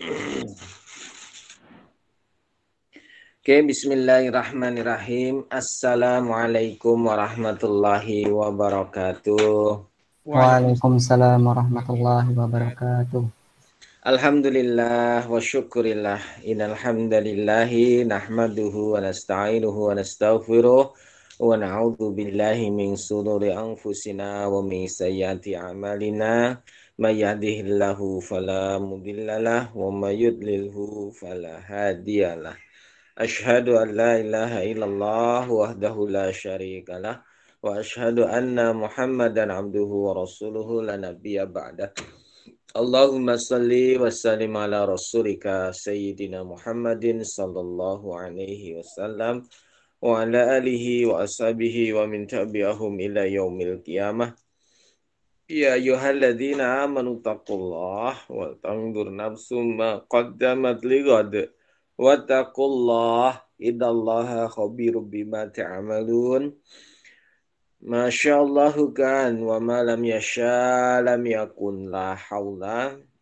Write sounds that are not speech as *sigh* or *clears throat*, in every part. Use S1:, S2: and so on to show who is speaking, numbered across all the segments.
S1: Oke, bismillahirrahmanirrahim. Assalamualaikum warahmatullahi wabarakatuh.
S2: Waalaikumsalam warahmatullahi wabarakatuh.
S1: Alhamdulillah wa syukurillah. Innal hamdalillahi nahmaduhu wa nasta'inuhu wa nastaghfiruh wa na'udzu billahi min shururi anfusina wa min sayyiati a'malina. ما يهده الله فلا مضل له وما يضلله فلا هادي له أشهد أن لا إله إلا الله وحده لا شريك له وأشهد أن محمدا عبده ورسوله لا نبي بعده اللهم صل وسلم على رسولك سيدنا محمد صلى الله عليه وسلم وعلى آله وأصحابه ومن تبعهم إلى يوم القيامة يا أيها الذين آمنوا اتقوا الله وتنظر نفس ما قدمت لغد. واتقوا الله إن الله خبير بما تعملون. ما شاء الله كان وما لم يشاء لم يكن لا حول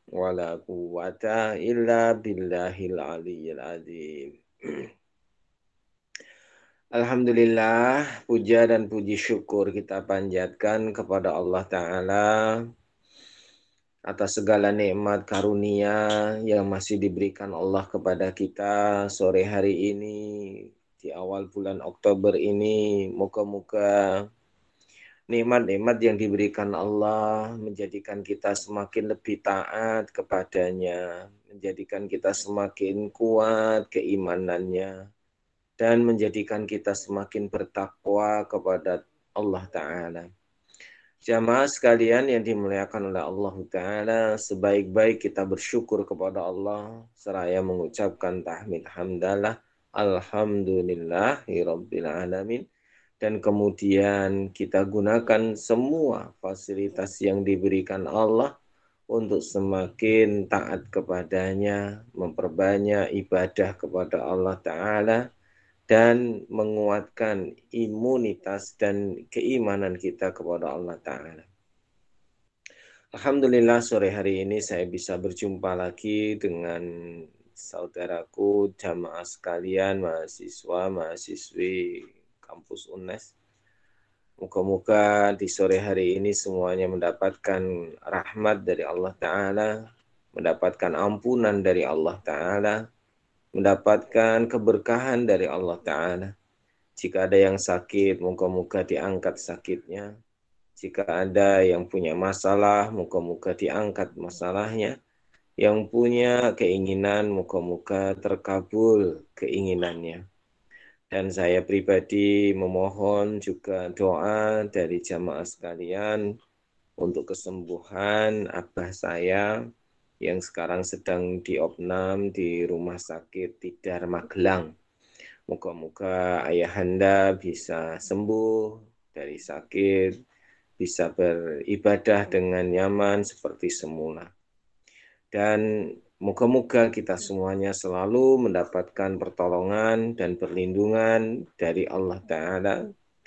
S1: ولا قوة إلا بالله العلي العظيم. *clears throat* Alhamdulillah puja dan puji syukur kita panjatkan kepada Allah Ta'ala atas segala nikmat karunia yang masih diberikan Allah kepada kita sore hari ini di awal bulan Oktober ini. Muka-muka nikmat-nikmat yang diberikan Allah menjadikan kita semakin lebih taat kepadanya menjadikan kita semakin kuat keimanannya dan menjadikan kita semakin bertakwa kepada Allah Ta'ala. Jamaah sekalian yang dimuliakan oleh Allah Ta'ala, sebaik-baik kita bersyukur kepada Allah, seraya mengucapkan tahmid hamdalah, Alhamdulillah, Alamin, dan kemudian kita gunakan semua fasilitas yang diberikan Allah untuk semakin taat kepadanya, memperbanyak ibadah kepada Allah Ta'ala, dan menguatkan imunitas dan keimanan kita kepada Allah Ta'ala. Alhamdulillah sore hari ini saya bisa berjumpa lagi dengan saudaraku jamaah sekalian, mahasiswa, mahasiswi kampus UNES. Muka-muka di sore hari ini semuanya mendapatkan rahmat dari Allah Ta'ala, mendapatkan ampunan dari Allah Ta'ala, mendapatkan keberkahan dari Allah Ta'ala. Jika ada yang sakit, muka-muka diangkat sakitnya. Jika ada yang punya masalah, muka-muka diangkat masalahnya. Yang punya keinginan, muka-muka terkabul keinginannya. Dan saya pribadi memohon juga doa dari jamaah sekalian untuk kesembuhan abah saya, yang sekarang sedang diopnam di Rumah Sakit Tidar Magelang. Moga-moga ayahanda bisa sembuh dari sakit, bisa beribadah dengan nyaman seperti semula. Dan moga-moga kita semuanya selalu mendapatkan pertolongan dan perlindungan dari Allah Ta'ala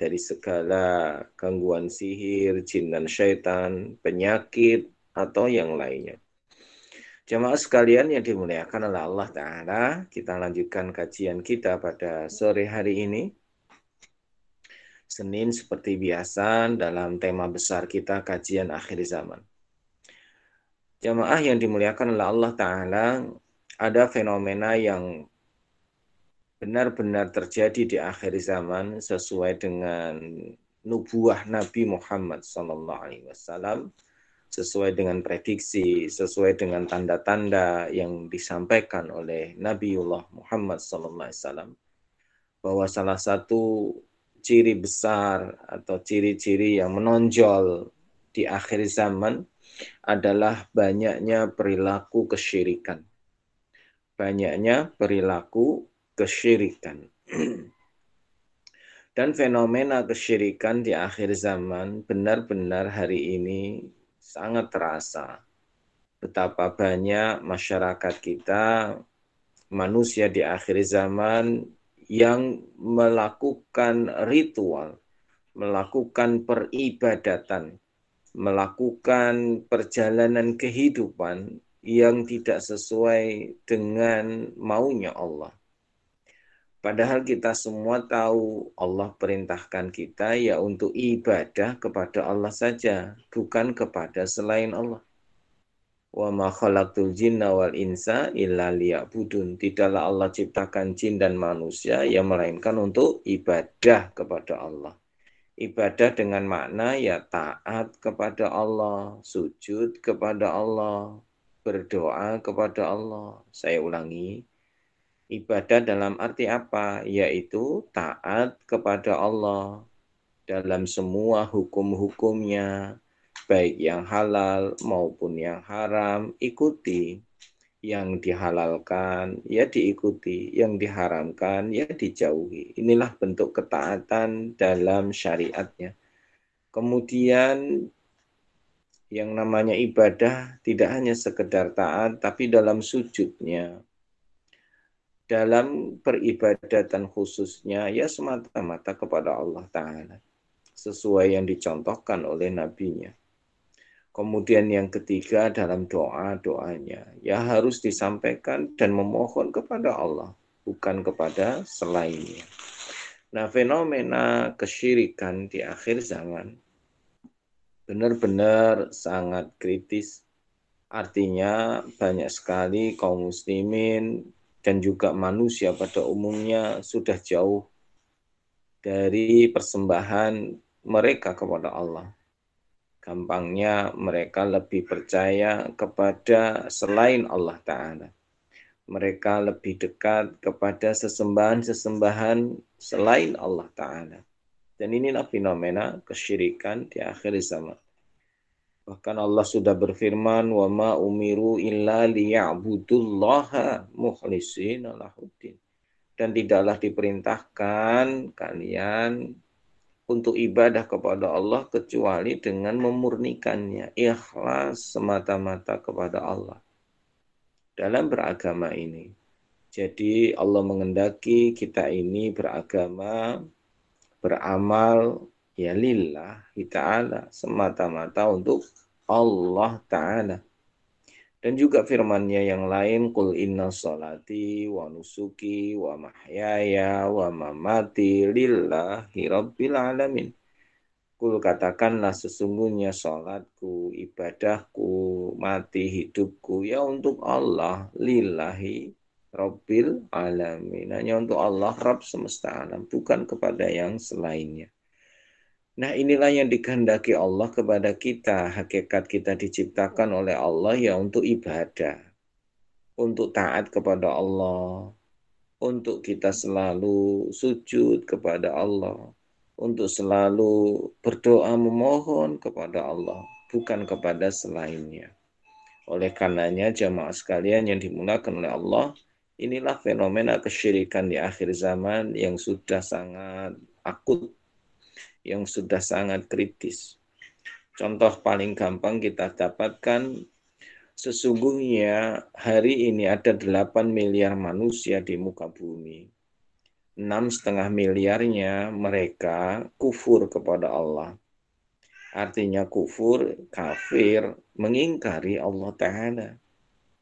S1: dari segala gangguan sihir, jin dan syaitan, penyakit, atau yang lainnya. Jemaah sekalian yang dimuliakan oleh Allah Ta'ala, kita lanjutkan kajian kita pada sore hari ini. Senin seperti biasa dalam tema besar kita kajian akhir zaman. Jemaah yang dimuliakan oleh Allah Ta'ala, ada fenomena yang benar-benar terjadi di akhir zaman sesuai dengan nubuah Nabi Muhammad Sallallahu Alaihi Wasallam sesuai dengan prediksi, sesuai dengan tanda-tanda yang disampaikan oleh Nabiullah Muhammad SAW, bahwa salah satu ciri besar atau ciri-ciri yang menonjol di akhir zaman adalah banyaknya perilaku kesyirikan. Banyaknya perilaku kesyirikan. *clears throat* Dan fenomena kesyirikan di akhir zaman benar-benar hari ini sangat terasa betapa banyak masyarakat kita, manusia di akhir zaman yang melakukan ritual, melakukan peribadatan, melakukan perjalanan kehidupan yang tidak sesuai dengan maunya Allah. Padahal kita semua tahu Allah perintahkan kita ya untuk ibadah kepada Allah saja, bukan kepada selain Allah. Wa ma khalaqtul jinna wal insa illa liya'budun. Tidaklah Allah ciptakan jin dan manusia yang melainkan untuk ibadah kepada Allah. Ibadah dengan makna ya taat kepada Allah, sujud kepada Allah, berdoa kepada Allah. Saya ulangi, Ibadah dalam arti apa? Yaitu taat kepada Allah dalam semua hukum-hukumnya, baik yang halal maupun yang haram, ikuti. Yang dihalalkan, ya diikuti. Yang diharamkan, ya dijauhi. Inilah bentuk ketaatan dalam syariatnya. Kemudian yang namanya ibadah tidak hanya sekedar taat, tapi dalam sujudnya, dalam peribadatan khususnya ya semata-mata kepada Allah Ta'ala. Sesuai yang dicontohkan oleh nabinya. Kemudian yang ketiga dalam doa-doanya. Ya harus disampaikan dan memohon kepada Allah. Bukan kepada selainnya. Nah fenomena kesyirikan di akhir zaman benar-benar sangat kritis. Artinya banyak sekali kaum muslimin dan juga manusia pada umumnya sudah jauh dari persembahan mereka kepada Allah. Gampangnya mereka lebih percaya kepada selain Allah Ta'ala. Mereka lebih dekat kepada sesembahan-sesembahan selain Allah Ta'ala. Dan inilah fenomena kesyirikan di akhir zaman. Bahkan Allah sudah berfirman, "Wa ma umiru illa liya'budullaha mukhlishina lahuddin." Dan tidaklah diperintahkan kalian untuk ibadah kepada Allah kecuali dengan memurnikannya, ikhlas semata-mata kepada Allah. Dalam beragama ini. Jadi Allah mengendaki kita ini beragama, beramal ya lillahi ta'ala semata-mata untuk Allah ta'ala dan juga firmannya yang lain kul inna salati wa nusuki wa mahyaya wa mamati lillahi rabbil alamin Kul katakanlah sesungguhnya salatku, ibadahku, mati hidupku ya untuk Allah lillahi rabbil alamin. Hanya untuk Allah Rabb semesta alam, bukan kepada yang selainnya. Nah inilah yang dikehendaki Allah kepada kita. Hakikat kita diciptakan oleh Allah ya untuk ibadah. Untuk taat kepada Allah. Untuk kita selalu sujud kepada Allah. Untuk selalu berdoa memohon kepada Allah. Bukan kepada selainnya. Oleh karenanya jamaah sekalian yang dimulakan oleh Allah. Inilah fenomena kesyirikan di akhir zaman yang sudah sangat akut yang sudah sangat kritis. Contoh paling gampang kita dapatkan sesungguhnya hari ini ada 8 miliar manusia di muka bumi. Enam setengah miliarnya mereka kufur kepada Allah. Artinya kufur, kafir, mengingkari Allah Ta'ala.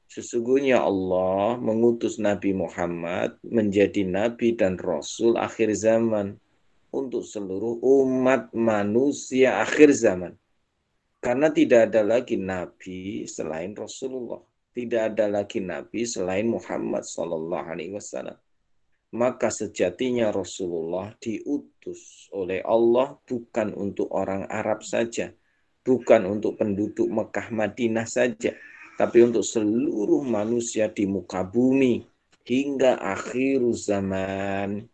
S1: Sesungguhnya Allah mengutus Nabi Muhammad menjadi Nabi dan Rasul akhir zaman untuk seluruh umat manusia akhir zaman. Karena tidak ada lagi nabi selain Rasulullah, tidak ada lagi nabi selain Muhammad sallallahu alaihi wasallam. Maka sejatinya Rasulullah diutus oleh Allah bukan untuk orang Arab saja, bukan untuk penduduk Mekah Madinah saja, tapi untuk seluruh manusia di muka bumi hingga akhir zaman.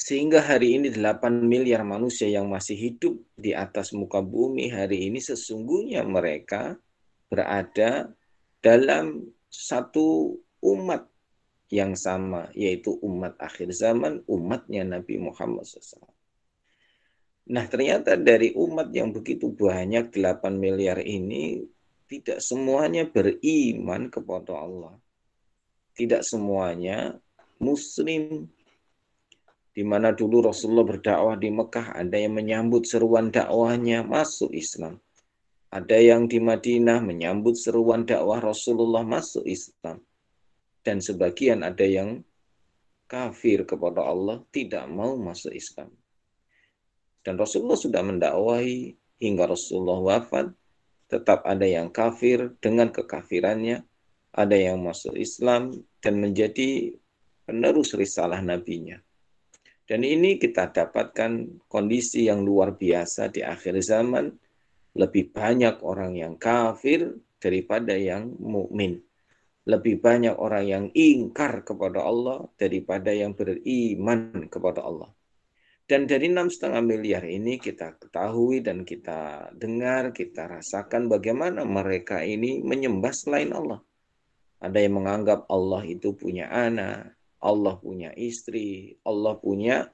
S1: Sehingga hari ini 8 miliar manusia yang masih hidup di atas muka bumi hari ini sesungguhnya mereka berada dalam satu umat yang sama, yaitu umat akhir zaman, umatnya Nabi Muhammad SAW. Nah ternyata dari umat yang begitu banyak 8 miliar ini tidak semuanya beriman kepada Allah. Tidak semuanya muslim di mana dulu Rasulullah berdakwah di Mekah, ada yang menyambut seruan dakwahnya masuk Islam. Ada yang di Madinah menyambut seruan dakwah Rasulullah masuk Islam. Dan sebagian ada yang kafir kepada Allah, tidak mau masuk Islam. Dan Rasulullah sudah mendakwahi hingga Rasulullah wafat, tetap ada yang kafir dengan kekafirannya, ada yang masuk Islam dan menjadi penerus risalah nabinya. Dan ini kita dapatkan kondisi yang luar biasa di akhir zaman, lebih banyak orang yang kafir daripada yang mukmin. Lebih banyak orang yang ingkar kepada Allah daripada yang beriman kepada Allah. Dan dari enam setengah miliar ini kita ketahui dan kita dengar, kita rasakan bagaimana mereka ini menyembah selain Allah. Ada yang menganggap Allah itu punya anak, Allah punya istri, Allah punya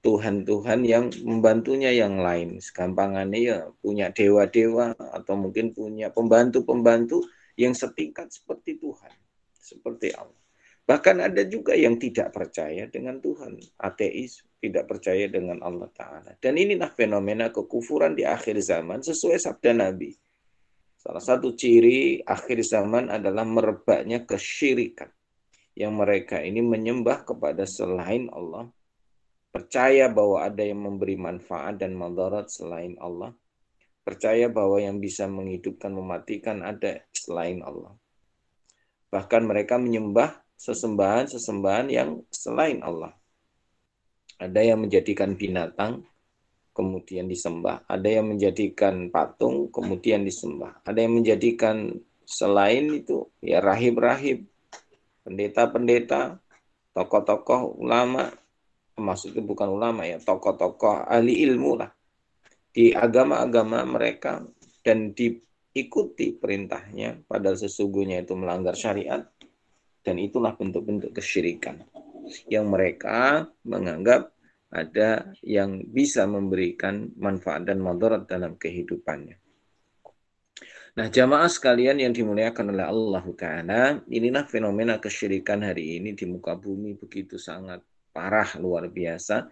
S1: Tuhan-Tuhan yang membantunya yang lain. Segampangannya ya punya dewa-dewa atau mungkin punya pembantu-pembantu yang setingkat seperti Tuhan, seperti Allah. Bahkan ada juga yang tidak percaya dengan Tuhan, ateis, tidak percaya dengan Allah Ta'ala. Dan inilah fenomena kekufuran di akhir zaman sesuai sabda Nabi. Salah satu ciri akhir zaman adalah merebaknya kesyirikan. Yang mereka ini menyembah kepada selain Allah. Percaya bahwa ada yang memberi manfaat dan madarat selain Allah. Percaya bahwa yang bisa menghidupkan, mematikan ada selain Allah. Bahkan mereka menyembah sesembahan-sesembahan yang selain Allah. Ada yang menjadikan binatang, kemudian disembah. Ada yang menjadikan patung, kemudian disembah. Ada yang menjadikan selain itu, ya rahib-rahib, pendeta-pendeta, tokoh-tokoh ulama, maksudnya bukan ulama ya, tokoh-tokoh ahli ilmu lah. Di agama-agama mereka dan diikuti perintahnya, padahal sesungguhnya itu melanggar syariat, dan itulah bentuk-bentuk kesyirikan yang mereka menganggap ada yang bisa memberikan manfaat dan madarat dalam kehidupannya. Nah, jamaah sekalian yang dimuliakan oleh Allah Ta'ala, inilah fenomena kesyirikan hari ini di muka bumi begitu sangat parah, luar biasa.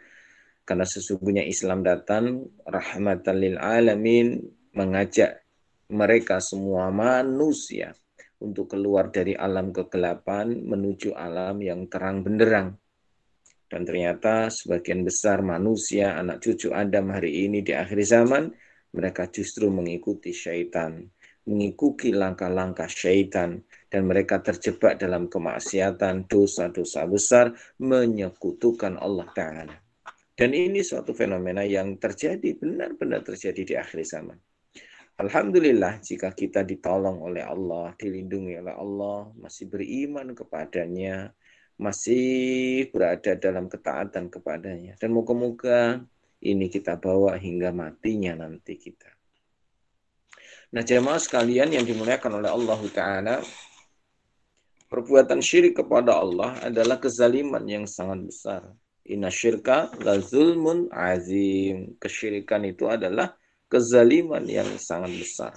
S1: Karena sesungguhnya Islam datang rahmatan lil alamin mengajak mereka semua manusia untuk keluar dari alam kegelapan menuju alam yang terang benderang. Dan ternyata sebagian besar manusia, anak cucu Adam hari ini di akhir zaman, mereka justru mengikuti syaitan, mengikuti langkah-langkah syaitan, dan mereka terjebak dalam kemaksiatan, dosa-dosa besar, menyekutukan Allah Ta'ala. Dan ini suatu fenomena yang terjadi, benar-benar terjadi di akhir zaman. Alhamdulillah jika kita ditolong oleh Allah, dilindungi oleh Allah, masih beriman kepadanya, masih berada dalam ketaatan kepadanya. Dan moga-moga ini kita bawa hingga matinya nanti kita. Nah jemaah sekalian yang dimuliakan oleh Allah Ta'ala, perbuatan syirik kepada Allah adalah kezaliman yang sangat besar. Inna syirka la zulmun azim. Kesyirikan itu adalah kezaliman yang sangat besar.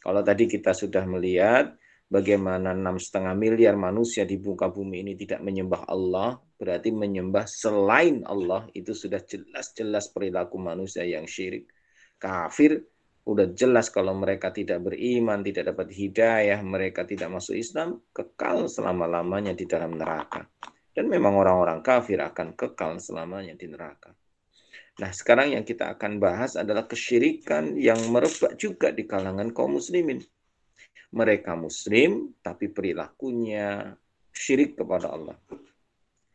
S1: Kalau tadi kita sudah melihat bagaimana enam setengah miliar manusia di muka bumi ini tidak menyembah Allah, berarti menyembah selain Allah itu sudah jelas-jelas perilaku manusia yang syirik. Kafir udah jelas kalau mereka tidak beriman, tidak dapat hidayah, mereka tidak masuk Islam, kekal selama-lamanya di dalam neraka. Dan memang orang-orang kafir akan kekal selamanya di neraka. Nah, sekarang yang kita akan bahas adalah kesyirikan yang merebak juga di kalangan kaum muslimin. Mereka muslim, tapi perilakunya syirik kepada Allah.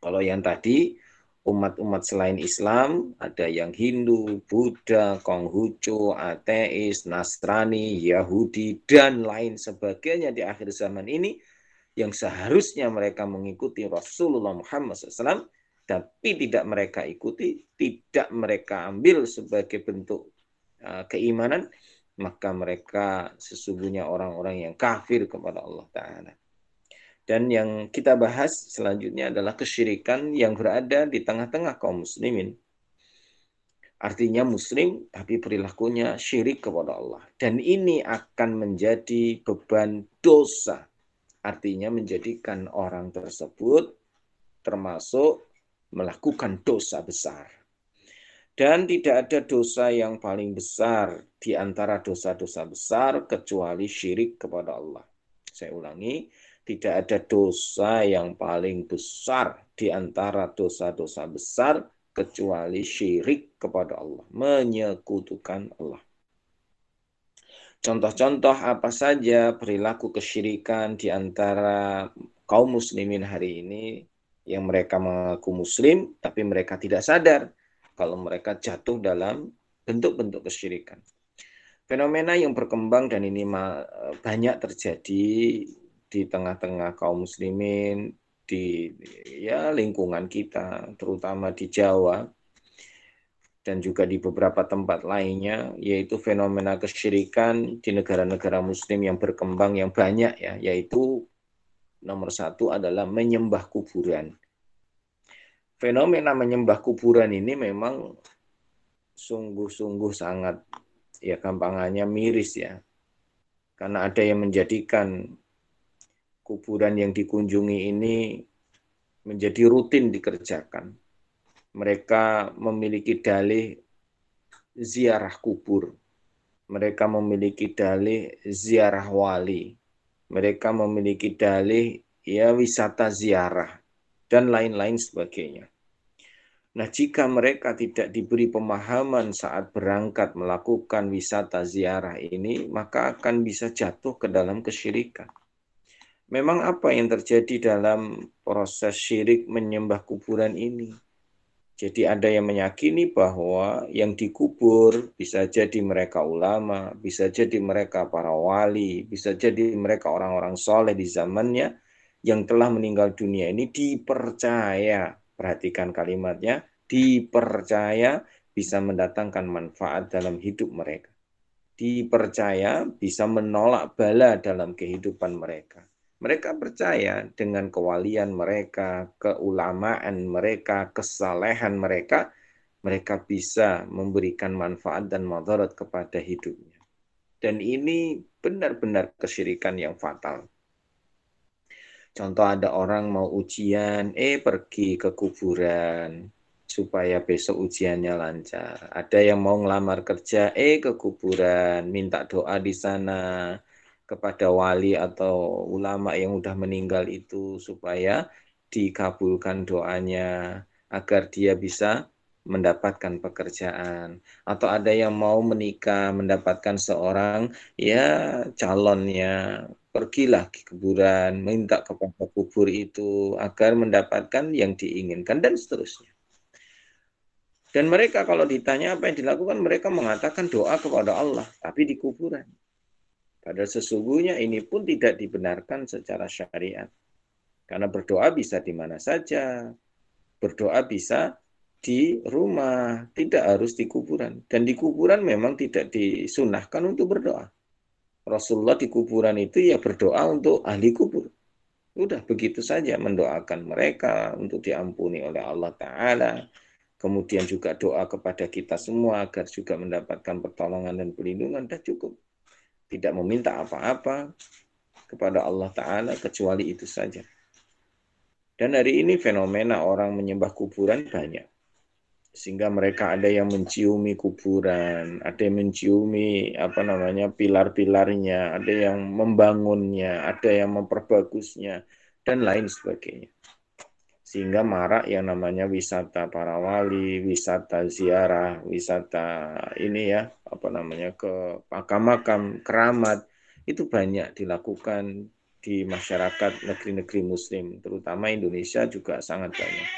S1: Kalau yang tadi, umat-umat selain Islam, ada yang Hindu, Buddha, Konghucu, ateis, Nasrani, Yahudi, dan lain sebagainya di akhir zaman ini, yang seharusnya mereka mengikuti Rasulullah Muhammad SAW, tapi tidak mereka ikuti, tidak mereka ambil sebagai bentuk uh, keimanan, maka mereka sesungguhnya orang-orang yang kafir kepada Allah Ta'ala. Dan yang kita bahas selanjutnya adalah kesyirikan yang berada di tengah-tengah kaum muslimin. Artinya muslim tapi perilakunya syirik kepada Allah. Dan ini akan menjadi beban dosa. Artinya menjadikan orang tersebut termasuk melakukan dosa besar. Dan tidak ada dosa yang paling besar di antara dosa-dosa besar kecuali syirik kepada Allah. Saya ulangi, tidak ada dosa yang paling besar di antara dosa-dosa besar kecuali syirik kepada Allah, menyekutukan Allah. Contoh-contoh apa saja perilaku kesyirikan di antara kaum muslimin hari ini yang mereka mengaku muslim tapi mereka tidak sadar kalau mereka jatuh dalam bentuk-bentuk kesyirikan. Fenomena yang berkembang dan ini banyak terjadi di tengah-tengah kaum muslimin di ya lingkungan kita terutama di Jawa dan juga di beberapa tempat lainnya yaitu fenomena kesyirikan di negara-negara muslim yang berkembang yang banyak ya yaitu nomor satu adalah menyembah kuburan fenomena menyembah kuburan ini memang sungguh-sungguh sangat ya gampangannya miris ya. Karena ada yang menjadikan kuburan yang dikunjungi ini menjadi rutin dikerjakan. Mereka memiliki dalih ziarah kubur. Mereka memiliki dalih ziarah wali. Mereka memiliki dalih ya wisata ziarah dan lain-lain sebagainya. Nah, jika mereka tidak diberi pemahaman saat berangkat melakukan wisata ziarah ini, maka akan bisa jatuh ke dalam kesyirikan. Memang apa yang terjadi dalam proses syirik menyembah kuburan ini? Jadi ada yang meyakini bahwa yang dikubur bisa jadi mereka ulama, bisa jadi mereka para wali, bisa jadi mereka orang-orang soleh di zamannya, yang telah meninggal dunia ini dipercaya, perhatikan kalimatnya, dipercaya bisa mendatangkan manfaat dalam hidup mereka. Dipercaya bisa menolak bala dalam kehidupan mereka. Mereka percaya dengan kewalian mereka, keulamaan mereka, kesalehan mereka, mereka bisa memberikan manfaat dan madarat kepada hidupnya. Dan ini benar-benar kesyirikan yang fatal Contoh ada orang mau ujian, eh pergi ke kuburan supaya besok ujiannya lancar. Ada yang mau ngelamar kerja, eh ke kuburan, minta doa di sana kepada wali atau ulama yang udah meninggal itu supaya dikabulkan doanya agar dia bisa mendapatkan pekerjaan atau ada yang mau menikah mendapatkan seorang ya calonnya pergilah ke kuburan, minta kepada kubur itu agar mendapatkan yang diinginkan dan seterusnya. Dan mereka kalau ditanya apa yang dilakukan, mereka mengatakan doa kepada Allah, tapi di kuburan. Padahal sesungguhnya ini pun tidak dibenarkan secara syariat. Karena berdoa bisa di mana saja. Berdoa bisa di rumah, tidak harus di kuburan. Dan di kuburan memang tidak disunahkan untuk berdoa. Rasulullah di kuburan itu ya berdoa untuk ahli kubur. Udah begitu saja mendoakan mereka untuk diampuni oleh Allah Ta'ala. Kemudian juga doa kepada kita semua agar juga mendapatkan pertolongan dan perlindungan. Dan cukup. Tidak meminta apa-apa kepada Allah Ta'ala kecuali itu saja. Dan hari ini fenomena orang menyembah kuburan banyak sehingga mereka ada yang menciumi kuburan, ada yang menciumi apa namanya pilar-pilarnya, ada yang membangunnya, ada yang memperbagusnya dan lain sebagainya. Sehingga marak yang namanya wisata para wali, wisata ziarah, wisata ini ya, apa namanya ke makam-makam keramat itu banyak dilakukan di masyarakat negeri-negeri muslim, terutama Indonesia juga sangat banyak.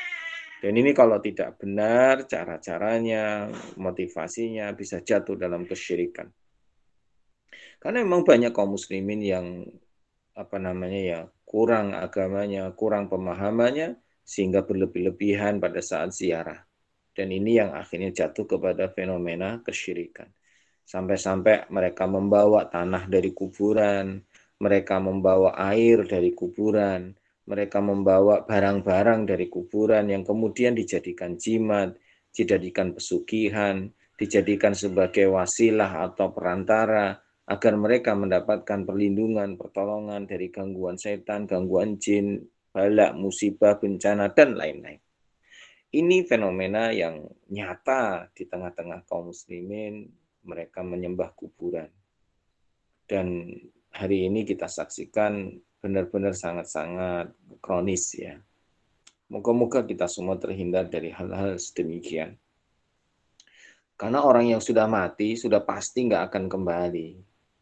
S1: Dan ini kalau tidak benar cara-caranya, motivasinya bisa jatuh dalam kesyirikan. Karena memang banyak kaum muslimin yang apa namanya ya kurang agamanya, kurang pemahamannya sehingga berlebih-lebihan pada saat ziarah. Dan ini yang akhirnya jatuh kepada fenomena kesyirikan. Sampai-sampai mereka membawa tanah dari kuburan, mereka membawa air dari kuburan, mereka membawa barang-barang dari kuburan yang kemudian dijadikan jimat, dijadikan pesugihan, dijadikan sebagai wasilah atau perantara agar mereka mendapatkan perlindungan, pertolongan dari gangguan setan, gangguan jin, balak, musibah, bencana, dan lain-lain. Ini fenomena yang nyata di tengah-tengah kaum muslimin, mereka menyembah kuburan. Dan hari ini kita saksikan benar-benar sangat-sangat kronis ya. Moga-moga kita semua terhindar dari hal-hal sedemikian. Karena orang yang sudah mati sudah pasti nggak akan kembali.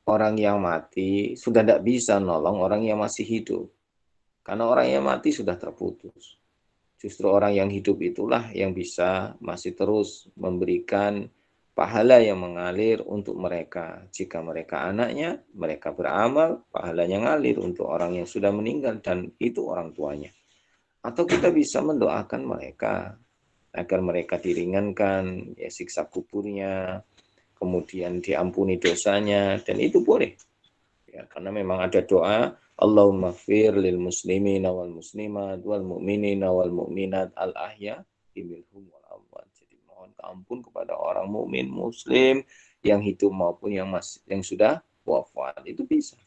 S1: Orang yang mati sudah tidak bisa nolong orang yang masih hidup. Karena orang yang mati sudah terputus. Justru orang yang hidup itulah yang bisa masih terus memberikan pahala yang mengalir untuk mereka. Jika mereka anaknya, mereka beramal, pahalanya ngalir untuk orang yang sudah meninggal dan itu orang tuanya. Atau kita bisa mendoakan mereka agar mereka diringankan ya siksa kuburnya, kemudian diampuni dosanya dan itu boleh. Ya, karena memang ada doa Allahumma fir lil muslimin wal muslimat wal mu'minin wal mu'minat al ahya minhum wal amwat. Jadi mohon ampun kepada orang mukmin muslim yang hidup maupun yang masih yang sudah wafat. Itu bisa.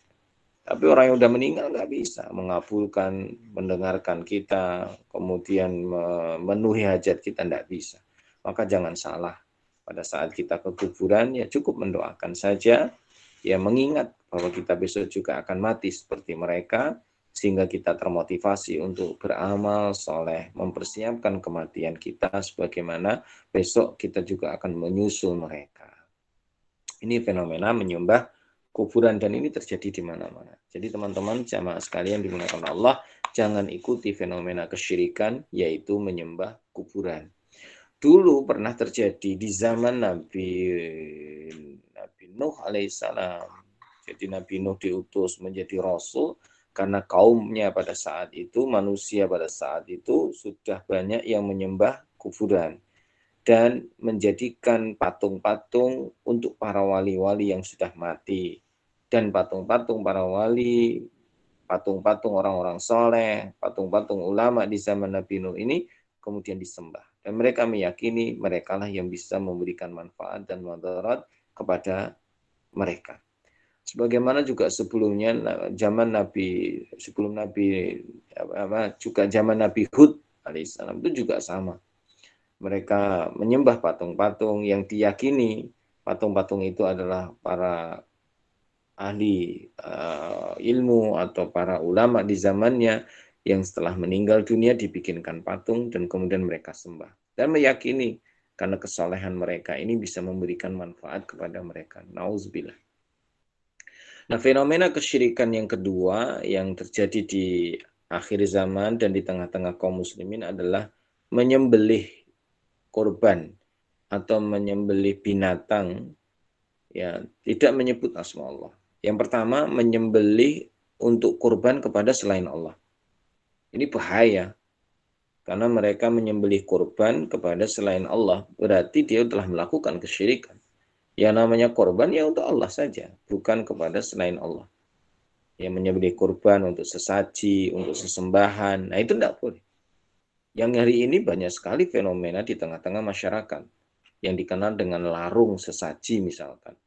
S1: Tapi orang yang sudah meninggal nggak bisa mengabulkan, mendengarkan kita, kemudian memenuhi hajat kita nggak bisa. Maka jangan salah. Pada saat kita ke kuburan ya cukup mendoakan saja ya mengingat bahwa kita besok juga akan mati seperti mereka sehingga kita termotivasi untuk beramal soleh, mempersiapkan kematian kita sebagaimana besok kita juga akan menyusul mereka. Ini fenomena menyembah kuburan dan ini terjadi di mana-mana. Jadi teman-teman jamaah sekalian dimuliakan Allah, jangan ikuti fenomena kesyirikan yaitu menyembah kuburan. Dulu pernah terjadi di zaman Nabi Nuh alaihissalam. Jadi Nabi Nuh diutus menjadi rasul karena kaumnya pada saat itu, manusia pada saat itu sudah banyak yang menyembah kuburan dan menjadikan patung-patung untuk para wali-wali yang sudah mati. Dan patung-patung para wali, patung-patung orang-orang soleh, patung-patung ulama di zaman Nabi Nuh ini kemudian disembah. Dan mereka meyakini mereka lah yang bisa memberikan manfaat dan madarat kepada mereka. Sebagaimana juga sebelumnya zaman Nabi sebelum Nabi apa, juga zaman Nabi Hud alaihissalam itu juga sama. Mereka menyembah patung-patung yang diyakini patung-patung itu adalah para ahli uh, ilmu atau para ulama di zamannya yang setelah meninggal dunia dibikinkan patung dan kemudian mereka sembah dan meyakini karena kesalehan mereka ini bisa memberikan manfaat kepada mereka. Nauzubillah. Nah, fenomena kesyirikan yang kedua yang terjadi di akhir zaman dan di tengah-tengah kaum muslimin adalah menyembelih korban atau menyembelih binatang ya tidak menyebut asma Allah. Yang pertama menyembelih untuk korban kepada selain Allah. Ini bahaya karena mereka menyembelih korban kepada selain Allah, berarti dia telah melakukan kesyirikan. Yang namanya korban ya untuk Allah saja, bukan kepada selain Allah. Yang menyembelih korban untuk sesaji, untuk sesembahan, nah itu tidak boleh. Yang hari ini banyak sekali fenomena di tengah-tengah masyarakat yang dikenal dengan larung sesaji misalkan.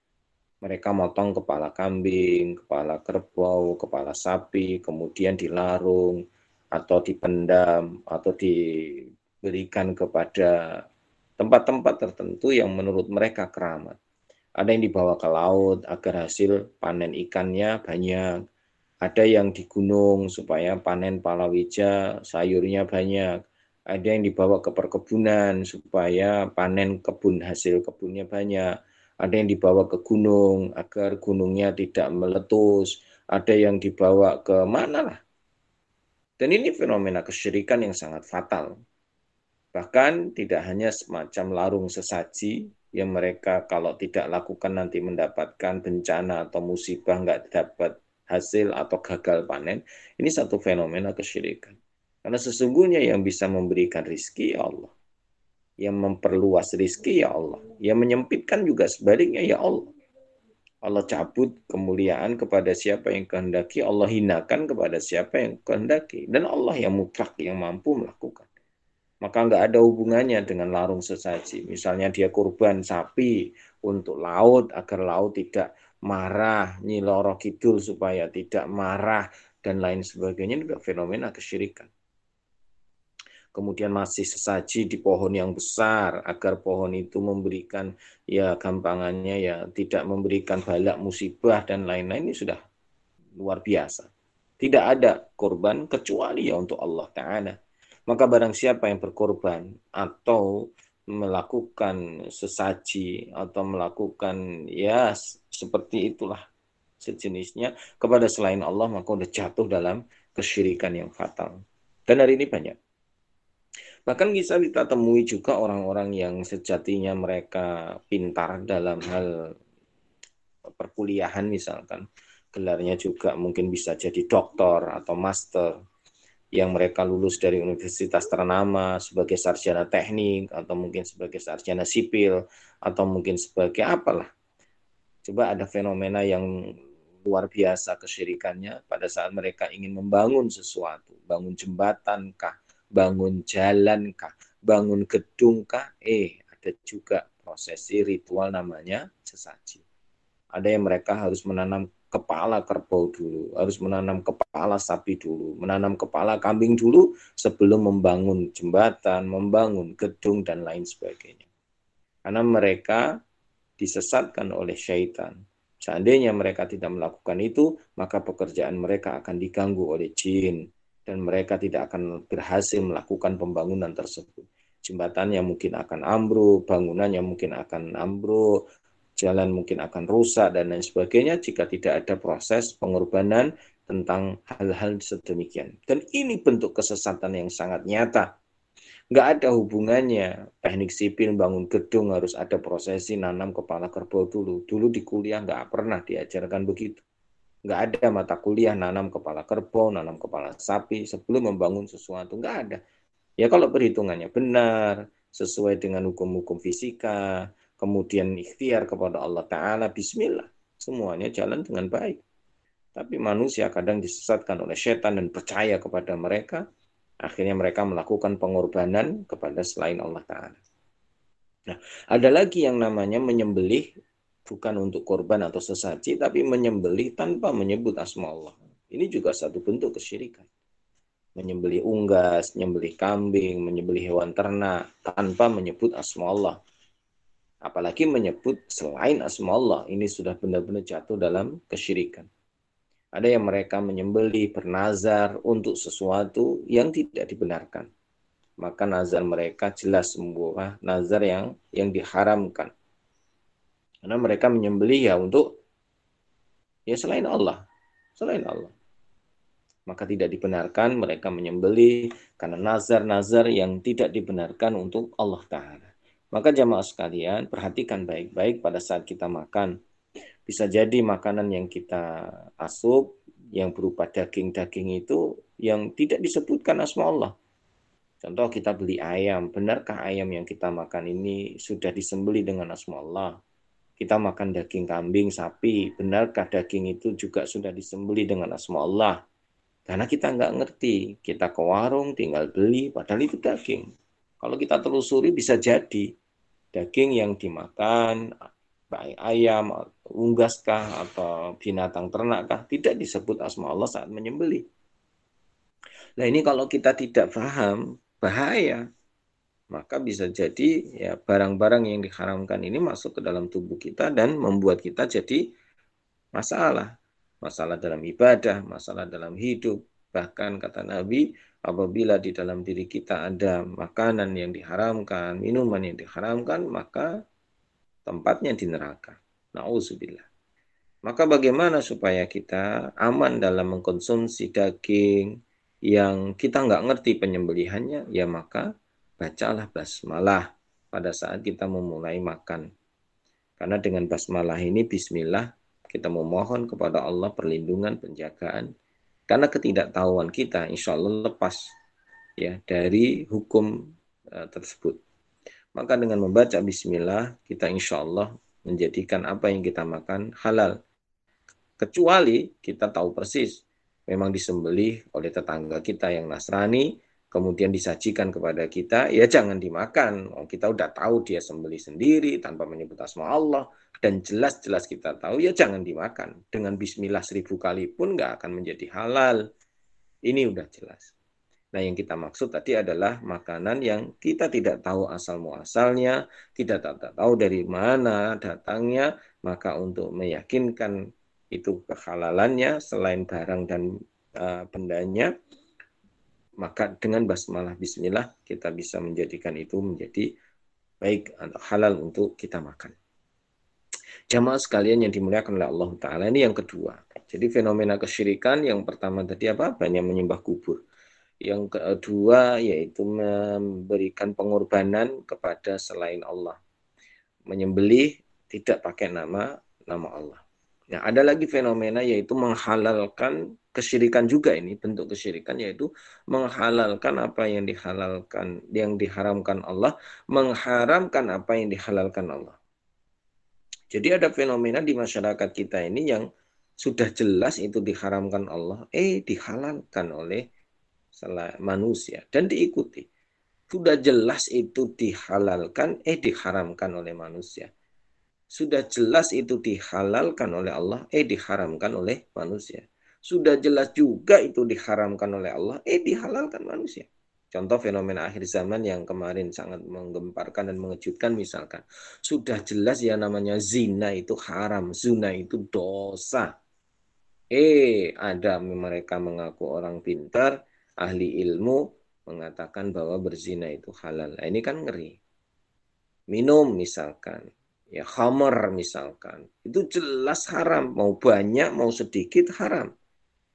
S1: Mereka motong kepala kambing, kepala kerbau, kepala sapi, kemudian dilarung, atau dipendam atau diberikan kepada tempat-tempat tertentu yang menurut mereka keramat. Ada yang dibawa ke laut agar hasil panen ikannya banyak. Ada yang di gunung supaya panen palawija sayurnya banyak. Ada yang dibawa ke perkebunan supaya panen kebun hasil kebunnya banyak. Ada yang dibawa ke gunung agar gunungnya tidak meletus. Ada yang dibawa ke mana lah dan ini fenomena kesyirikan yang sangat fatal. Bahkan tidak hanya semacam larung sesaji yang mereka kalau tidak lakukan nanti mendapatkan bencana atau musibah nggak dapat hasil atau gagal panen. Ini satu fenomena kesyirikan. Karena sesungguhnya yang bisa memberikan rizki ya Allah. Yang memperluas rizki ya Allah. Yang menyempitkan juga sebaliknya ya Allah. Allah cabut kemuliaan kepada siapa yang kehendaki, Allah hinakan kepada siapa yang kehendaki. Dan Allah yang mutlak, yang mampu melakukan. Maka nggak ada hubungannya dengan larung sesaji. Misalnya dia kurban sapi untuk laut, agar laut tidak marah, nyiloro kidul supaya tidak marah, dan lain sebagainya. Ini fenomena kesyirikan. kemudian masih sesaji di pohon yang besar agar pohon itu memberikan ya gampangannya ya tidak memberikan balak musibah dan lain-lain ini sudah luar biasa. Tidak ada korban kecuali ya untuk Allah Ta'ala. Maka barang siapa yang berkorban atau melakukan sesaji atau melakukan ya seperti itulah sejenisnya kepada selain Allah maka sudah jatuh dalam kesyirikan yang fatal. Dan hari ini banyak. Bahkan bisa kita temui juga orang-orang yang sejatinya mereka pintar dalam hal perkuliahan misalkan. Gelarnya juga mungkin bisa jadi doktor atau master yang mereka lulus dari universitas ternama sebagai sarjana teknik atau mungkin sebagai sarjana sipil atau mungkin sebagai apalah. Coba ada fenomena yang luar biasa kesyirikannya pada saat mereka ingin membangun sesuatu, bangun jembatan kah, bangun jalan kah, bangun gedung kah, eh ada juga prosesi ritual namanya sesaji. Ada yang mereka harus menanam kepala kerbau dulu, harus menanam kepala sapi dulu, menanam kepala kambing dulu sebelum membangun jembatan, membangun gedung dan lain sebagainya. Karena mereka disesatkan oleh syaitan Seandainya mereka tidak melakukan itu, maka pekerjaan mereka akan diganggu oleh jin dan mereka tidak akan berhasil melakukan pembangunan tersebut. Jembatannya mungkin akan ambruk, bangunannya mungkin akan ambruk, jalan mungkin akan rusak dan lain sebagainya jika tidak ada proses pengorbanan tentang hal-hal sedemikian. Dan ini bentuk kesesatan yang sangat nyata nggak ada hubungannya teknik sipil bangun gedung harus ada prosesi nanam kepala kerbau dulu. Dulu di kuliah nggak pernah diajarkan begitu. Nggak ada mata kuliah nanam kepala kerbau, nanam kepala sapi sebelum membangun sesuatu. Nggak ada. Ya kalau perhitungannya benar, sesuai dengan hukum-hukum fisika, kemudian ikhtiar kepada Allah Ta'ala, bismillah. Semuanya jalan dengan baik. Tapi manusia kadang disesatkan oleh setan dan percaya kepada mereka, Akhirnya mereka melakukan pengorbanan kepada selain Allah Ta'ala. Nah, ada lagi yang namanya menyembelih bukan untuk korban atau sesaji, tapi menyembelih tanpa menyebut asma Allah. Ini juga satu bentuk kesyirikan. Menyembelih unggas, menyembelih kambing, menyembelih hewan ternak tanpa menyebut asma Allah. Apalagi menyebut selain asma Allah. Ini sudah benar-benar jatuh dalam kesyirikan. Ada yang mereka menyembeli bernazar untuk sesuatu yang tidak dibenarkan. Maka nazar mereka jelas sebuah nazar yang yang diharamkan. Karena mereka menyembeli ya untuk ya selain Allah, selain Allah. Maka tidak dibenarkan mereka menyembeli karena nazar-nazar yang tidak dibenarkan untuk Allah Ta'ala. Maka jamaah sekalian, perhatikan baik-baik pada saat kita makan bisa jadi makanan yang kita asup yang berupa daging-daging itu yang tidak disebutkan asma Allah. Contoh kita beli ayam, benarkah ayam yang kita makan ini sudah disembeli dengan asma Allah? Kita makan daging kambing, sapi, benarkah daging itu juga sudah disembeli dengan asma Allah? Karena kita nggak ngerti, kita ke warung tinggal beli, padahal itu daging. Kalau kita telusuri bisa jadi daging yang dimakan baik ayam, unggaskah atau binatang ternakkah tidak disebut asma Allah saat menyembeli. Nah ini kalau kita tidak paham bahaya, maka bisa jadi ya barang-barang yang diharamkan ini masuk ke dalam tubuh kita dan membuat kita jadi masalah. Masalah dalam ibadah, masalah dalam hidup. Bahkan kata Nabi, apabila di dalam diri kita ada makanan yang diharamkan, minuman yang diharamkan, maka tempatnya di neraka. Nauzubillah. Maka bagaimana supaya kita aman dalam mengkonsumsi daging yang kita nggak ngerti penyembelihannya, ya maka bacalah basmalah pada saat kita memulai makan. Karena dengan basmalah ini bismillah kita memohon kepada Allah perlindungan, penjagaan. Karena ketidaktahuan kita insya Allah lepas ya dari hukum uh, tersebut. Maka dengan membaca bismillah, kita insya Allah menjadikan apa yang kita makan halal. Kecuali kita tahu persis, memang disembelih oleh tetangga kita yang Nasrani, kemudian disajikan kepada kita, ya jangan dimakan. Oh, kita udah tahu dia sembelih sendiri tanpa menyebut asma Allah, dan jelas-jelas kita tahu, ya jangan dimakan. Dengan bismillah seribu kali pun nggak akan menjadi halal. Ini udah jelas. Nah, yang kita maksud tadi adalah makanan yang kita tidak tahu asal muasalnya, tidak tahu dari mana datangnya, maka untuk meyakinkan itu kehalalannya selain barang dan uh, bendanya, maka dengan basmalah bismillah kita bisa menjadikan itu menjadi baik atau halal untuk kita makan. Jamaah sekalian yang dimuliakan oleh Allah Ta'ala ini yang kedua. Jadi fenomena kesyirikan yang pertama tadi apa? Banyak menyembah kubur. Yang kedua yaitu memberikan pengorbanan kepada selain Allah. Menyembelih tidak pakai nama nama Allah. Nah, ada lagi fenomena yaitu menghalalkan kesyirikan juga ini bentuk kesyirikan yaitu menghalalkan apa yang dihalalkan yang diharamkan Allah, mengharamkan apa yang dihalalkan Allah. Jadi ada fenomena di masyarakat kita ini yang sudah jelas itu diharamkan Allah, eh dihalalkan oleh manusia dan diikuti. Sudah jelas itu dihalalkan, eh diharamkan oleh manusia sudah jelas itu dihalalkan oleh Allah, eh diharamkan oleh manusia. Sudah jelas juga itu diharamkan oleh Allah, eh dihalalkan manusia. Contoh fenomena akhir zaman yang kemarin sangat menggemparkan dan mengejutkan misalkan. Sudah jelas ya namanya zina itu haram, zina itu dosa. Eh, ada mereka mengaku orang pintar, ahli ilmu, mengatakan bahwa berzina itu halal. Nah, ini kan ngeri. Minum misalkan, ya khamar misalkan itu jelas haram mau banyak mau sedikit haram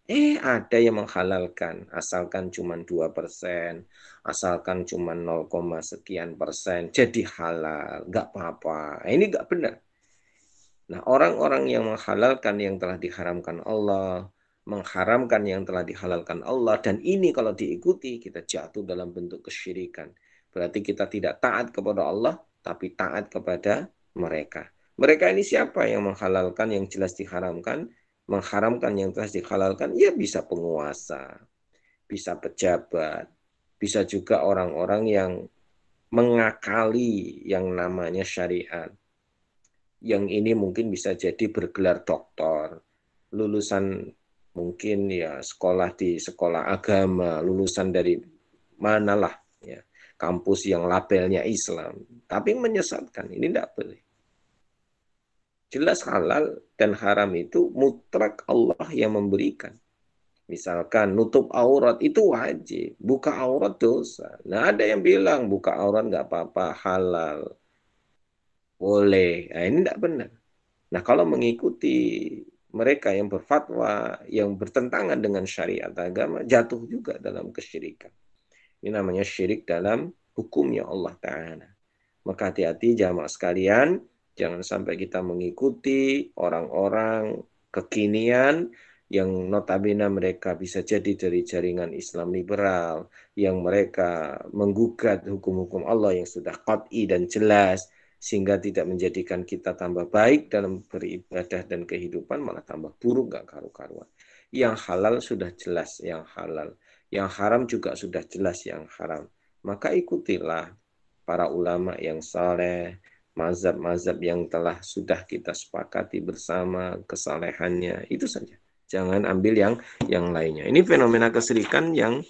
S1: eh ada yang menghalalkan asalkan cuma dua persen asalkan cuma 0, sekian persen jadi halal nggak apa-apa. Nah, ini nggak benar. Nah orang-orang yang menghalalkan yang telah diharamkan Allah mengharamkan yang telah dihalalkan Allah dan ini kalau diikuti kita jatuh dalam bentuk kesyirikan. Berarti kita tidak taat kepada Allah tapi taat kepada mereka. Mereka ini siapa yang menghalalkan yang jelas diharamkan, mengharamkan yang jelas dihalalkan? Ya bisa penguasa, bisa pejabat, bisa juga orang-orang yang mengakali yang namanya syariat. Yang ini mungkin bisa jadi bergelar doktor, lulusan mungkin ya sekolah di sekolah agama, lulusan dari manalah ya kampus yang labelnya Islam, tapi menyesatkan ini tidak boleh. Jelas halal dan haram itu mutlak Allah yang memberikan. Misalkan nutup aurat itu wajib, buka aurat dosa. Nah ada yang bilang buka aurat nggak apa-apa, halal, boleh. Nah ini tidak benar. Nah kalau mengikuti mereka yang berfatwa, yang bertentangan dengan syariat agama, jatuh juga dalam kesyirikan. Ini namanya syirik dalam hukumnya Allah Ta'ala. Maka hati-hati jamaah sekalian, Jangan sampai kita mengikuti orang-orang kekinian yang notabene mereka bisa jadi dari jaringan Islam liberal, yang mereka menggugat hukum-hukum Allah yang sudah qat'i dan jelas, sehingga tidak menjadikan kita tambah baik dalam beribadah dan kehidupan, malah tambah buruk, gak karu-karuan. Yang halal sudah jelas yang halal, yang haram juga sudah jelas yang haram. Maka ikutilah para ulama yang saleh, mazhab-mazhab yang telah sudah kita sepakati bersama kesalehannya. Itu saja. Jangan ambil yang yang lainnya. Ini fenomena keserikan yang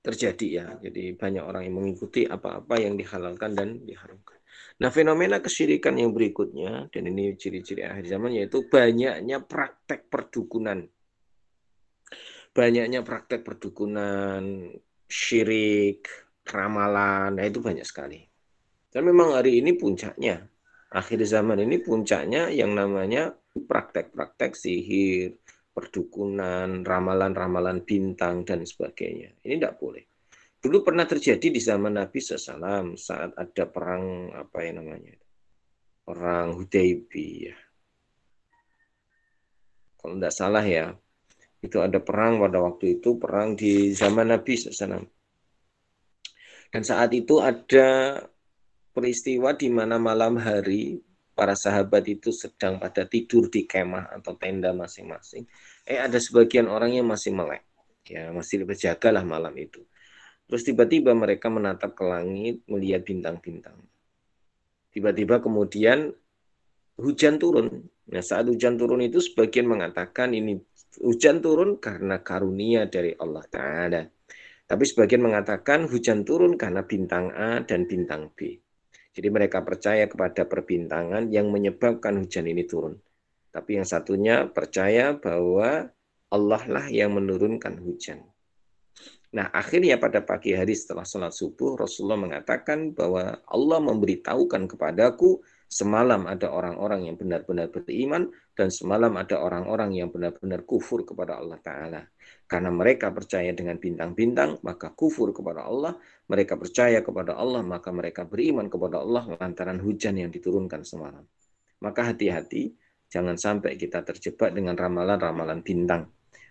S1: terjadi ya. Jadi banyak orang yang mengikuti apa-apa yang dihalalkan dan diharamkan. Nah fenomena kesyirikan yang berikutnya dan ini ciri-ciri akhir zaman yaitu banyaknya praktek perdukunan. Banyaknya praktek perdukunan syirik ramalan nah itu banyak sekali dan memang hari ini puncaknya. Akhir zaman ini puncaknya yang namanya praktek-praktek sihir, perdukunan, ramalan-ramalan bintang, dan sebagainya. Ini tidak boleh. Dulu pernah terjadi di zaman Nabi SAW saat ada perang apa yang namanya perang Hudaybiyah. Kalau tidak salah ya, itu ada perang pada waktu itu perang di zaman Nabi SAW. Dan saat itu ada peristiwa di mana malam hari para sahabat itu sedang pada tidur di kemah atau tenda masing-masing. Eh ada sebagian orang yang masih melek, ya masih berjaga lah malam itu. Terus tiba-tiba mereka menatap ke langit, melihat bintang-bintang. Tiba-tiba kemudian hujan turun. Nah saat hujan turun itu sebagian mengatakan ini hujan turun karena karunia dari Allah Ta'ala. Tapi sebagian mengatakan hujan turun karena bintang A dan bintang B. Jadi mereka percaya kepada perbintangan yang menyebabkan hujan ini turun. Tapi yang satunya percaya bahwa Allah lah yang menurunkan hujan. Nah, akhirnya pada pagi hari setelah sholat subuh, Rasulullah mengatakan bahwa Allah memberitahukan kepadaku semalam ada orang-orang yang benar-benar beriman dan semalam ada orang-orang yang benar-benar kufur kepada Allah Ta'ala. Karena mereka percaya dengan bintang-bintang, maka kufur kepada Allah. Mereka percaya kepada Allah, maka mereka beriman kepada Allah lantaran hujan yang diturunkan semalam. Maka hati-hati, jangan sampai kita terjebak dengan ramalan-ramalan bintang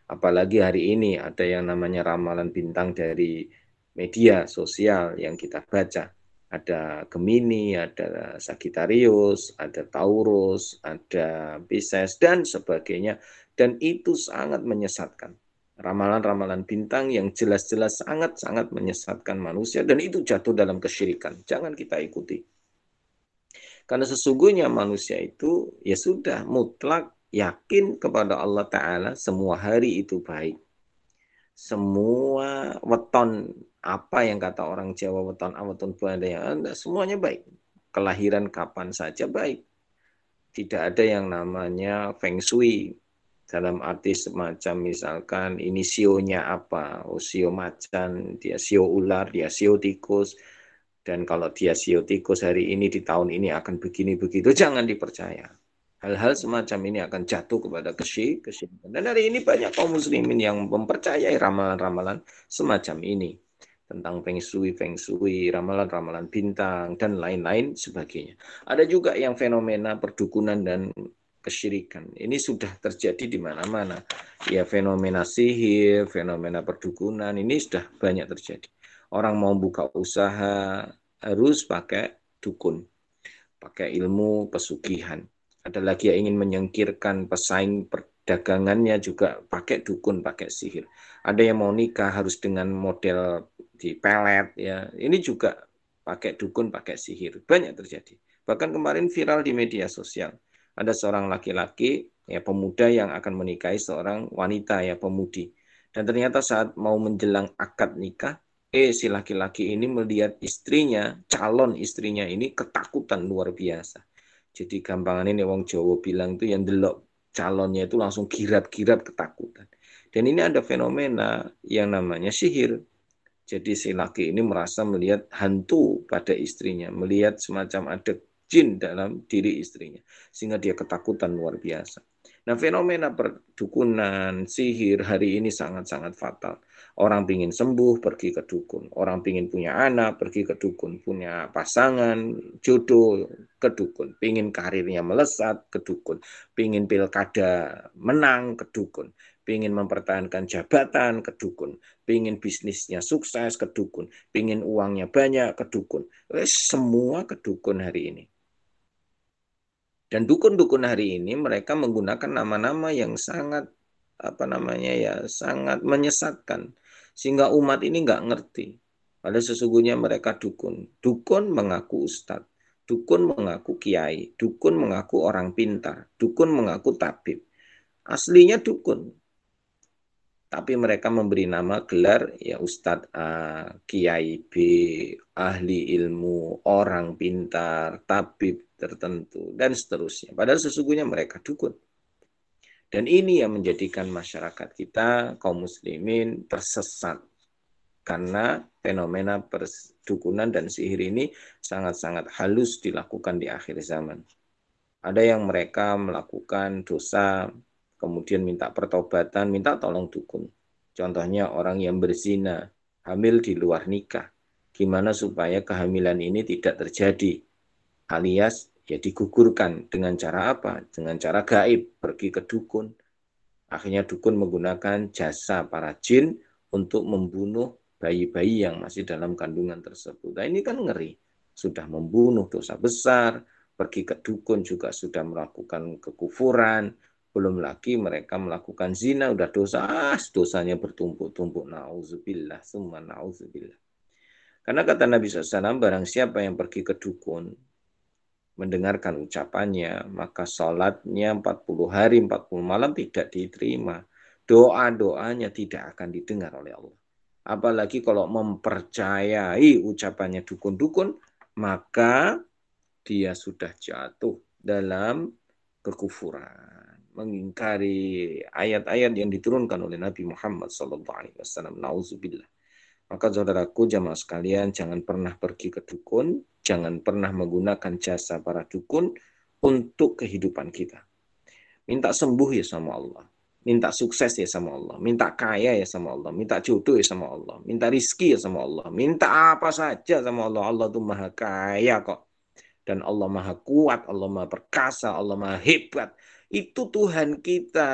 S1: Apalagi hari ini ada yang namanya ramalan bintang dari media sosial yang kita baca. Ada Gemini, ada Sagittarius, ada Taurus, ada Pisces, dan sebagainya. Dan itu sangat menyesatkan. Ramalan-ramalan bintang yang jelas-jelas sangat-sangat menyesatkan manusia dan itu jatuh dalam kesyirikan. Jangan kita ikuti. Karena sesungguhnya manusia itu ya sudah mutlak yakin kepada Allah Ta'ala semua hari itu baik. Semua weton apa yang kata orang Jawa weton yang anda semuanya baik. Kelahiran kapan saja baik. Tidak ada yang namanya feng shui. Dalam arti semacam misalkan ini sionya apa, oh sio macan, dia sio ular, dia sio tikus, dan kalau dia sio tikus hari ini di tahun ini akan begini begitu, jangan dipercaya hal-hal semacam ini akan jatuh kepada kesyirikan. Dan hari ini banyak kaum muslimin yang mempercayai ramalan-ramalan semacam ini tentang feng shui, feng shui, ramalan-ramalan bintang dan lain-lain sebagainya. Ada juga yang fenomena perdukunan dan kesyirikan. Ini sudah terjadi di mana-mana. Ya fenomena sihir, fenomena perdukunan ini sudah banyak terjadi. Orang mau buka usaha harus pakai dukun, pakai ilmu pesugihan ada lagi yang ingin menyingkirkan pesaing perdagangannya juga pakai dukun, pakai sihir. Ada yang mau nikah harus dengan model di pelet ya. Ini juga pakai dukun, pakai sihir. Banyak terjadi. Bahkan kemarin viral di media sosial. Ada seorang laki-laki ya pemuda yang akan menikahi seorang wanita ya pemudi. Dan ternyata saat mau menjelang akad nikah, eh si laki-laki ini melihat istrinya, calon istrinya ini ketakutan luar biasa. Jadi gampangan ini wong Jawa bilang itu yang delok calonnya itu langsung girat-girat ketakutan. Dan ini ada fenomena yang namanya sihir. Jadi si laki ini merasa melihat hantu pada istrinya, melihat semacam ada jin dalam diri istrinya, sehingga dia ketakutan luar biasa. Nah, fenomena perdukunan, sihir hari ini sangat-sangat fatal. Orang pingin sembuh, pergi ke dukun. Orang pingin punya anak, pergi ke dukun. Punya pasangan, jodoh, ke dukun. Pingin karirnya melesat, ke dukun. Pingin pilkada menang, ke dukun. Pingin mempertahankan jabatan, ke dukun. Pingin bisnisnya sukses, ke dukun. Pingin uangnya banyak, ke dukun. Semua ke dukun hari ini. Dan dukun-dukun hari ini mereka menggunakan nama-nama yang sangat apa namanya ya sangat menyesatkan sehingga umat ini nggak ngerti. Padahal sesungguhnya mereka dukun. Dukun mengaku ustadz. Dukun mengaku kiai. Dukun mengaku orang pintar. Dukun mengaku tabib. Aslinya dukun. Tapi mereka memberi nama gelar ya Ustadz A, Kiai B, ahli ilmu, orang pintar, tabib tertentu, dan seterusnya. Padahal sesungguhnya mereka dukun. Dan ini yang menjadikan masyarakat kita, kaum muslimin, tersesat. Karena fenomena perdukunan dan sihir ini sangat-sangat halus dilakukan di akhir zaman. Ada yang mereka melakukan dosa, kemudian minta pertobatan, minta tolong dukun. Contohnya orang yang berzina, hamil di luar nikah. Gimana supaya kehamilan ini tidak terjadi? Alias ya digugurkan dengan cara apa? Dengan cara gaib, pergi ke dukun. Akhirnya dukun menggunakan jasa para jin untuk membunuh bayi-bayi yang masih dalam kandungan tersebut. Nah ini kan ngeri. Sudah membunuh dosa besar, pergi ke dukun juga sudah melakukan kekufuran, belum lagi mereka melakukan zina, udah dosa, ah, dosanya bertumpuk-tumpuk. Nauzubillah, semua nauzubillah. Karena kata Nabi SAW, barang siapa yang pergi ke dukun, mendengarkan ucapannya, maka sholatnya 40 hari, 40 malam tidak diterima. Doa-doanya tidak akan didengar oleh Allah. Apalagi kalau mempercayai ucapannya dukun-dukun, maka dia sudah jatuh dalam kekufuran, mengingkari ayat-ayat yang diturunkan oleh Nabi Muhammad SAW. Nauzubillah. Maka saudaraku jamaah sekalian jangan pernah pergi ke dukun, jangan pernah menggunakan jasa para dukun untuk kehidupan kita. Minta sembuh ya sama Allah. Minta sukses ya sama Allah. Minta kaya ya sama Allah. Minta jodoh ya sama Allah. Minta rizki ya sama Allah. Minta apa saja sama Allah. Allah itu maha kaya kok. Dan Allah maha kuat. Allah maha perkasa. Allah maha hebat. Itu Tuhan kita.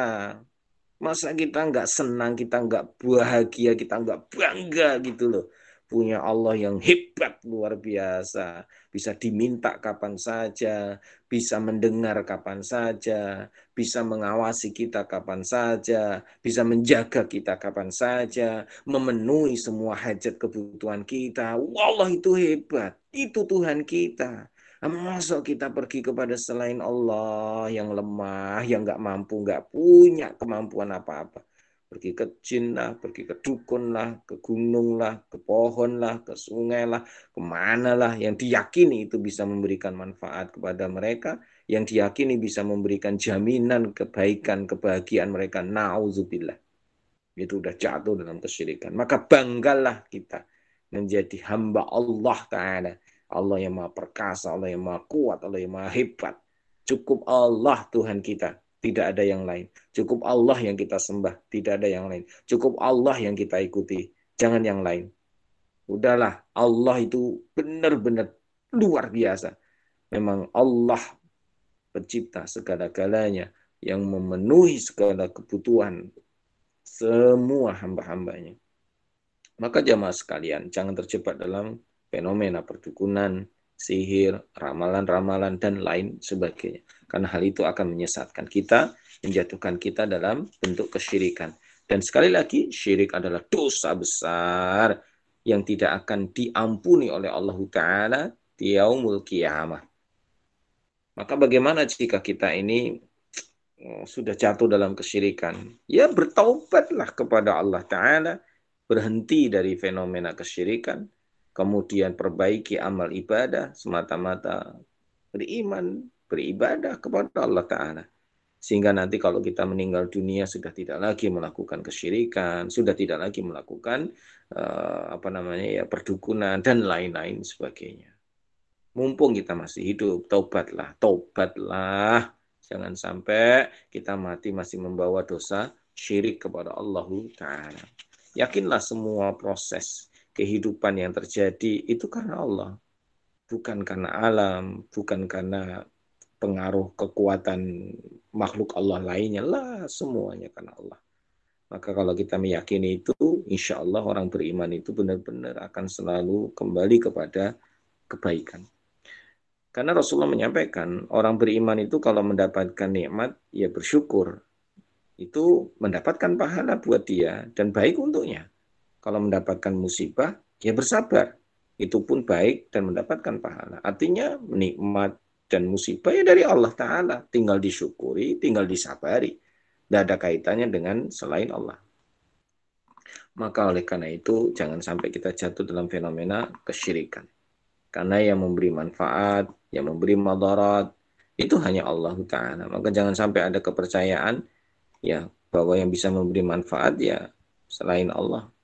S1: Masa kita nggak senang, kita nggak bahagia, kita nggak bangga gitu loh. Punya Allah yang hebat luar biasa. Bisa diminta kapan saja, bisa mendengar kapan saja, bisa mengawasi kita kapan saja, bisa menjaga kita kapan saja, memenuhi semua hajat kebutuhan kita. Allah itu hebat. Itu Tuhan kita. Masa kita pergi kepada selain Allah yang lemah, yang nggak mampu, nggak punya kemampuan apa-apa. Pergi ke jin lah, pergi ke dukun lah, ke gunung lah, ke pohon lah, ke sungai lah, ke mana lah. Yang diyakini itu bisa memberikan manfaat kepada mereka. Yang diyakini bisa memberikan jaminan kebaikan, kebahagiaan mereka. Nauzubillah. Itu udah jatuh dalam kesyirikan. Maka banggalah kita menjadi hamba Allah Ta'ala Allah yang maha perkasa, Allah yang maha kuat, Allah yang maha hebat. Cukup Allah Tuhan kita, tidak ada yang lain. Cukup Allah yang kita sembah, tidak ada yang lain. Cukup Allah yang kita ikuti, jangan yang lain. Udahlah, Allah itu benar-benar luar biasa. Memang Allah pencipta segala-galanya yang memenuhi segala kebutuhan semua hamba-hambanya. Maka jamaah sekalian, jangan terjebak dalam fenomena perdukunan, sihir, ramalan-ramalan, dan lain sebagainya. Karena hal itu akan menyesatkan kita, menjatuhkan kita dalam bentuk kesyirikan. Dan sekali lagi, syirik adalah dosa besar yang tidak akan diampuni oleh Allah Ta'ala di yaumul kiamah. Maka bagaimana jika kita ini oh, sudah jatuh dalam kesyirikan? Ya bertaubatlah kepada Allah Ta'ala, berhenti dari fenomena kesyirikan, kemudian perbaiki amal ibadah semata-mata beriman, beribadah kepada Allah Ta'ala. Sehingga nanti kalau kita meninggal dunia sudah tidak lagi melakukan kesyirikan, sudah tidak lagi melakukan uh, apa namanya ya perdukunan dan lain-lain sebagainya. Mumpung kita masih hidup, taubatlah, taubatlah. Jangan sampai kita mati masih membawa dosa syirik kepada Allah Ta'ala. Yakinlah semua proses kehidupan yang terjadi itu karena Allah. Bukan karena alam, bukan karena pengaruh kekuatan makhluk Allah lainnya lah semuanya karena Allah. Maka kalau kita meyakini itu, insya Allah orang beriman itu benar-benar akan selalu kembali kepada kebaikan. Karena Rasulullah menyampaikan orang beriman itu kalau mendapatkan nikmat ya bersyukur. Itu mendapatkan pahala buat dia dan baik untuknya. Kalau mendapatkan musibah, ya bersabar. Itu pun baik dan mendapatkan pahala. Artinya nikmat dan musibah ya dari Allah Ta'ala. Tinggal disyukuri, tinggal disabari. Tidak ada kaitannya dengan selain Allah. Maka oleh karena itu jangan sampai kita jatuh dalam fenomena kesyirikan. Karena yang memberi manfaat, yang memberi madarat, itu hanya Allah Ta'ala. Maka jangan sampai ada kepercayaan ya bahwa yang bisa memberi manfaat ya selain Allah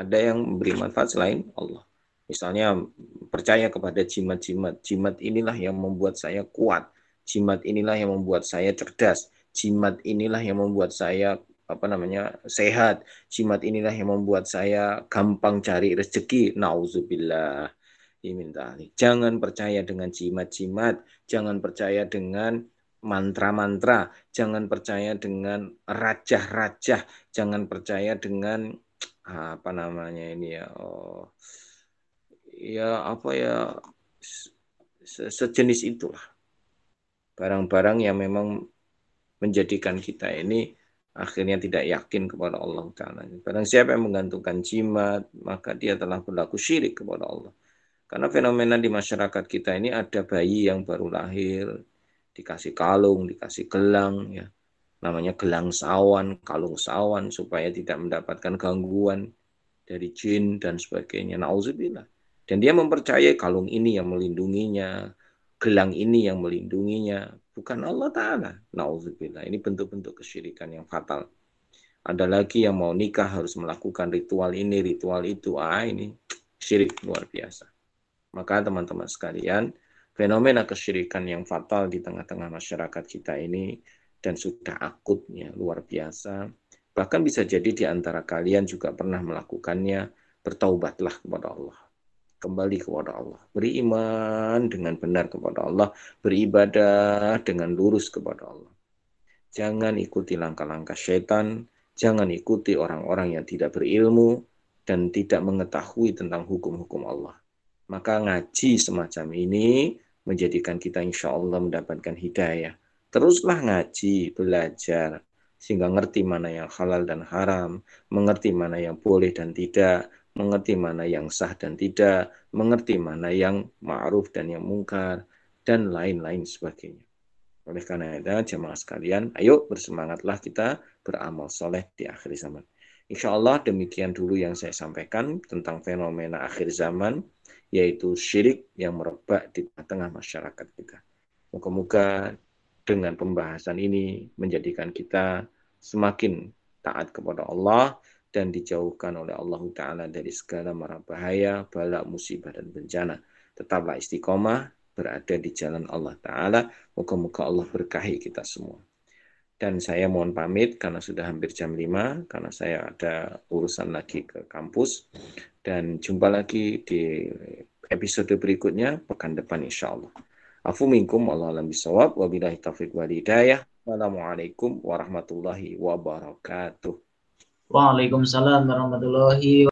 S1: ada yang memberi manfaat selain Allah. Misalnya percaya kepada jimat-jimat. Jimat inilah yang membuat saya kuat. Jimat inilah yang membuat saya cerdas. Jimat inilah yang membuat saya apa namanya sehat. Jimat inilah yang membuat saya gampang cari rezeki. Nauzubillah. Jangan percaya dengan jimat-jimat. Jangan percaya dengan mantra-mantra. Jangan percaya dengan rajah-rajah. Jangan percaya dengan apa namanya ini ya oh, ya apa ya se sejenis itulah barang-barang yang memang menjadikan kita ini akhirnya tidak yakin kepada Allah Ta'ala. Barang siapa yang menggantungkan jimat, maka dia telah berlaku syirik kepada Allah. Karena fenomena di masyarakat kita ini ada bayi yang baru lahir, dikasih kalung, dikasih gelang, ya namanya gelang sawan, kalung sawan supaya tidak mendapatkan gangguan dari jin dan sebagainya. Nauzubillah. Dan dia mempercayai kalung ini yang melindunginya, gelang ini yang melindunginya, bukan Allah Ta'ala. Nauzubillah. Ini bentuk-bentuk kesyirikan yang fatal. Ada lagi yang mau nikah harus melakukan ritual ini, ritual itu. Ah, ini syirik luar biasa. Maka teman-teman sekalian, fenomena kesyirikan yang fatal di tengah-tengah masyarakat kita ini dan sudah akutnya luar biasa Bahkan bisa jadi di antara kalian juga pernah melakukannya, bertaubatlah kepada Allah. Kembali kepada Allah. Beriman dengan benar kepada Allah. Beribadah dengan lurus kepada Allah. Jangan ikuti langkah-langkah setan. Jangan ikuti orang-orang yang tidak berilmu dan tidak mengetahui tentang hukum-hukum Allah. Maka ngaji semacam ini menjadikan kita insya Allah mendapatkan hidayah. Teruslah ngaji, belajar, sehingga ngerti mana yang halal dan haram, mengerti mana yang boleh dan tidak, mengerti mana yang sah dan tidak, mengerti mana yang ma'ruf dan yang mungkar, dan lain-lain sebagainya. Oleh karena itu, jemaah sekalian, ayo bersemangatlah kita beramal soleh di akhir zaman. Insya Allah demikian dulu yang saya sampaikan tentang fenomena akhir zaman, yaitu syirik yang merebak di tengah masyarakat kita. Moga-moga dengan pembahasan ini menjadikan kita semakin taat kepada Allah dan dijauhkan oleh Allah Ta'ala dari segala mara bahaya, bala, musibah, dan bencana. Tetaplah istiqomah berada di jalan Allah Ta'ala. Moga-moga Allah berkahi kita semua. Dan saya mohon pamit karena sudah hampir jam 5, karena saya ada urusan lagi ke kampus. Dan jumpa lagi di episode berikutnya, pekan depan insya Allah. Afu minkum Allah alam bisawab. Wabillahi taufiq wal hidayah. Wassalamualaikum warahmatullahi wabarakatuh.
S2: Waalaikumsalam warahmatullahi